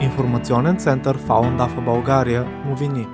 Информационен център Фалан Дафа България новини.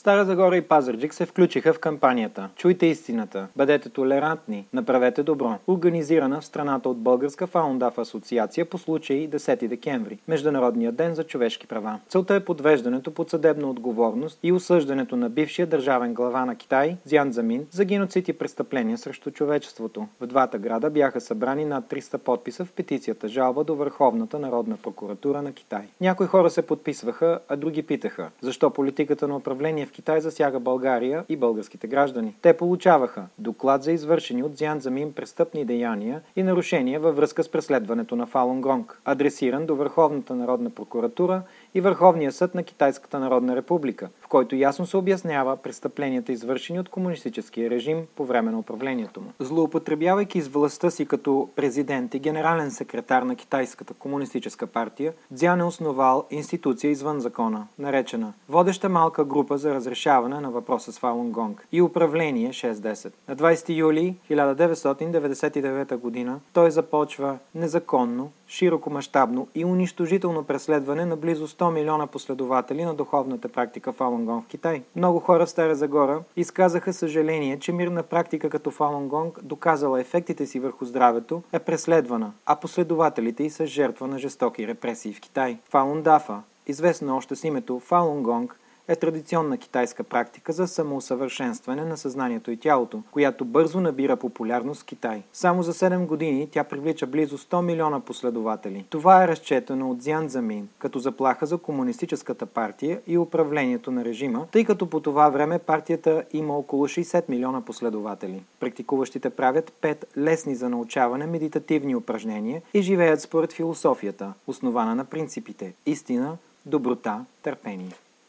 Стара Загора и Пазарджик се включиха в кампанията Чуйте истината, бъдете толерантни, направете добро, организирана в страната от Българска Фаундав асоциация по случай 10 декември, Международния ден за човешки права. Целта е подвеждането под съдебна отговорност и осъждането на бившия държавен глава на Китай, Зян Замин, за геноцид и престъпления срещу човечеството. В двата града бяха събрани над 300 подписа в петицията жалба до Върховната народна прокуратура на Китай. Някои хора се подписваха, а други питаха, защо политиката на управление в Китай засяга България и българските граждани. Те получаваха доклад за извършени от Зян Замин престъпни деяния и нарушения във връзка с преследването на Фалун Гонг, адресиран до Върховната народна прокуратура и Върховния съд на Китайската народна република, в който ясно се обяснява престъпленията извършени от комунистическия режим по време на управлението му. Злоупотребявайки с властта си като президент и генерален секретар на Китайската комунистическа партия, Дзян е основал институция извън закона, наречена Водеща малка група за разрешаване на въпроса с Фалун Гонг и управление 610. На 20 юли 1999 г. той започва незаконно широкомащабно и унищожително преследване на близо 100 милиона последователи на духовната практика Фалунгонг в Китай. Много хора в Стара Загора изказаха съжаление, че мирна практика като Фалунгонг, доказала ефектите си върху здравето, е преследвана, а последователите й са жертва на жестоки репресии в Китай. Фалундафа, известна още с името Фалунгонг, е традиционна китайска практика за самоусъвършенстване на съзнанието и тялото, която бързо набира популярност в Китай. Само за 7 години тя привлича близо 100 милиона последователи. Това е разчетено от Зян Замин като заплаха за комунистическата партия и управлението на режима, тъй като по това време партията има около 60 милиона последователи. Практикуващите правят 5 лесни за научаване медитативни упражнения и живеят според философията, основана на принципите истина, доброта, търпение.